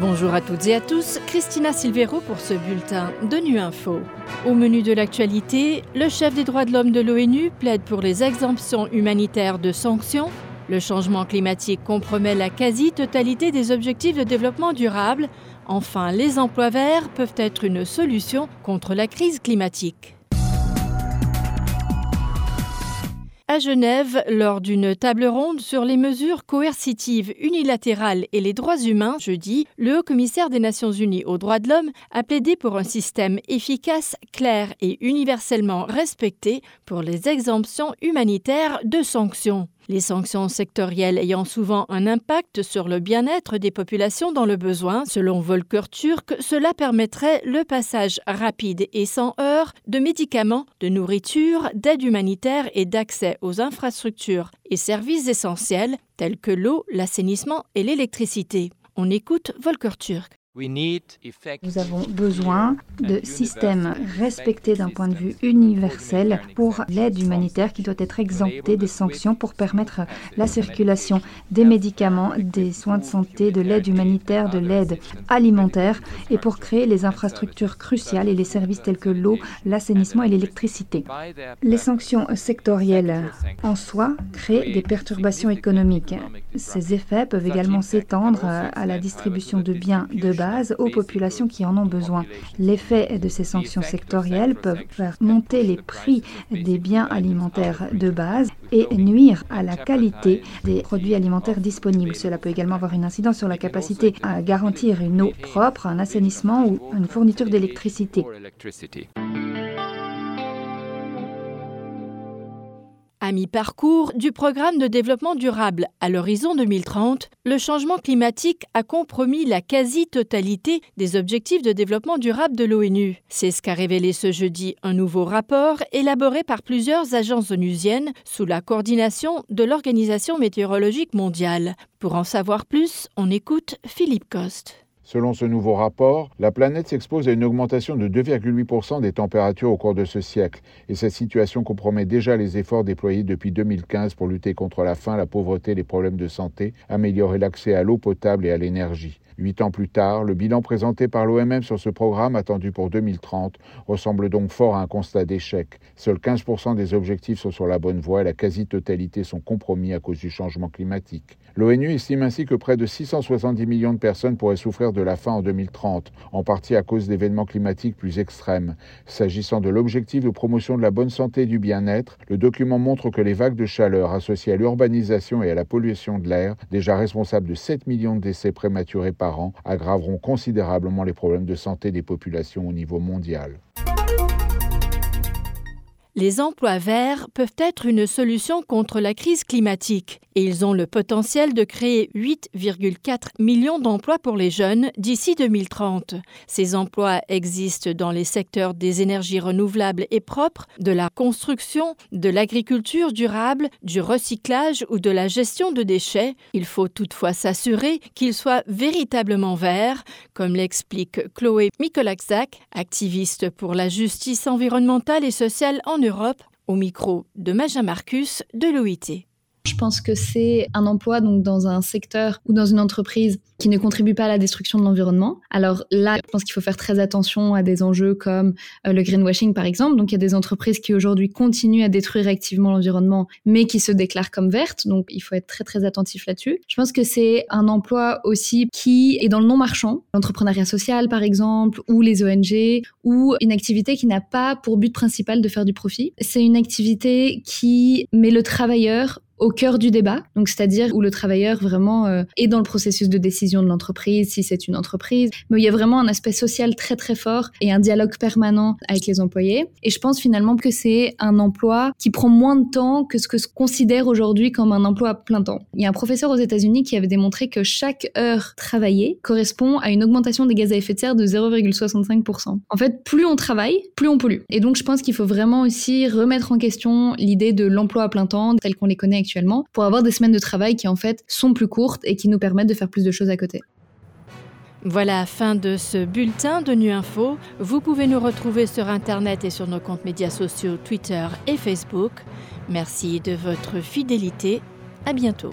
Bonjour à toutes et à tous, Christina Silvero pour ce bulletin de Nu Info. Au menu de l'actualité, le chef des droits de l'homme de l'ONU plaide pour les exemptions humanitaires de sanctions. Le changement climatique compromet la quasi-totalité des objectifs de développement durable. Enfin, les emplois verts peuvent être une solution contre la crise climatique. À Genève, lors d'une table ronde sur les mesures coercitives unilatérales et les droits humains, jeudi, le haut commissaire des Nations Unies aux droits de l'homme a plaidé pour un système efficace, clair et universellement respecté pour les exemptions humanitaires de sanctions les sanctions sectorielles ayant souvent un impact sur le bien-être des populations dans le besoin. Selon Volker Turk, cela permettrait le passage rapide et sans heurts de médicaments, de nourriture, d'aide humanitaire et d'accès aux infrastructures et services essentiels tels que l'eau, l'assainissement et l'électricité. On écoute Volker Turk. Nous avons besoin de systèmes respectés d'un point de vue universel pour l'aide humanitaire qui doit être exemptée des sanctions pour permettre la circulation des médicaments, des soins de santé, de l'aide humanitaire, de l'aide alimentaire et pour créer les infrastructures cruciales et les services tels que l'eau, l'assainissement et l'électricité. Les sanctions sectorielles en soi créent des perturbations économiques. Ces effets peuvent également s'étendre à la distribution de biens de aux populations qui en ont besoin. L'effet de ces sanctions sectorielles peuvent faire monter les prix des biens alimentaires de base et nuire à la qualité des produits alimentaires disponibles. Cela peut également avoir une incidence sur la capacité à garantir une eau propre, un assainissement ou une fourniture d'électricité. À mi-parcours du programme de développement durable à l'horizon 2030, le changement climatique a compromis la quasi-totalité des objectifs de développement durable de l'ONU. C'est ce qu'a révélé ce jeudi un nouveau rapport élaboré par plusieurs agences onusiennes sous la coordination de l'Organisation météorologique mondiale. Pour en savoir plus, on écoute Philippe Coste. Selon ce nouveau rapport, la planète s'expose à une augmentation de 2,8% des températures au cours de ce siècle, et cette situation compromet déjà les efforts déployés depuis 2015 pour lutter contre la faim, la pauvreté, les problèmes de santé, améliorer l'accès à l'eau potable et à l'énergie. Huit ans plus tard, le bilan présenté par l'OMM sur ce programme attendu pour 2030 ressemble donc fort à un constat d'échec. Seuls 15% des objectifs sont sur la bonne voie et la quasi-totalité sont compromis à cause du changement climatique. L'ONU estime ainsi que près de 670 millions de personnes pourraient souffrir de la faim en 2030, en partie à cause d'événements climatiques plus extrêmes. S'agissant de l'objectif de promotion de la bonne santé et du bien-être, le document montre que les vagues de chaleur associées à l'urbanisation et à la pollution de l'air, déjà responsables de 7 millions de décès prématurés par aggraveront considérablement les problèmes de santé des populations au niveau mondial. Les emplois verts peuvent être une solution contre la crise climatique et ils ont le potentiel de créer 8,4 millions d'emplois pour les jeunes d'ici 2030. Ces emplois existent dans les secteurs des énergies renouvelables et propres, de la construction, de l'agriculture durable, du recyclage ou de la gestion de déchets. Il faut toutefois s'assurer qu'ils soient véritablement verts, comme l'explique Chloé Mikolakzak, activiste pour la justice environnementale et sociale en Europe au micro de Maja Marcus de l'OIT. Je pense que c'est un emploi donc dans un secteur ou dans une entreprise qui ne contribue pas à la destruction de l'environnement. Alors là, je pense qu'il faut faire très attention à des enjeux comme euh, le greenwashing par exemple. Donc il y a des entreprises qui aujourd'hui continuent à détruire activement l'environnement mais qui se déclarent comme vertes. Donc il faut être très très attentif là-dessus. Je pense que c'est un emploi aussi qui est dans le non marchand, l'entrepreneuriat social par exemple ou les ONG ou une activité qui n'a pas pour but principal de faire du profit. C'est une activité qui met le travailleur au cœur du débat, donc c'est-à-dire où le travailleur vraiment euh, est dans le processus de décision de l'entreprise, si c'est une entreprise, mais il y a vraiment un aspect social très très fort et un dialogue permanent avec les employés. Et je pense finalement que c'est un emploi qui prend moins de temps que ce que se considère aujourd'hui comme un emploi à plein temps. Il y a un professeur aux États-Unis qui avait démontré que chaque heure travaillée correspond à une augmentation des gaz à effet de serre de 0,65%. En fait, plus on travaille, plus on pollue. Et donc je pense qu'il faut vraiment aussi remettre en question l'idée de l'emploi à plein temps tel qu'on les connaît actuellement pour avoir des semaines de travail qui en fait sont plus courtes et qui nous permettent de faire plus de choses à côté. Voilà, fin de ce bulletin de Nu Info. Vous pouvez nous retrouver sur Internet et sur nos comptes médias sociaux Twitter et Facebook. Merci de votre fidélité. À bientôt.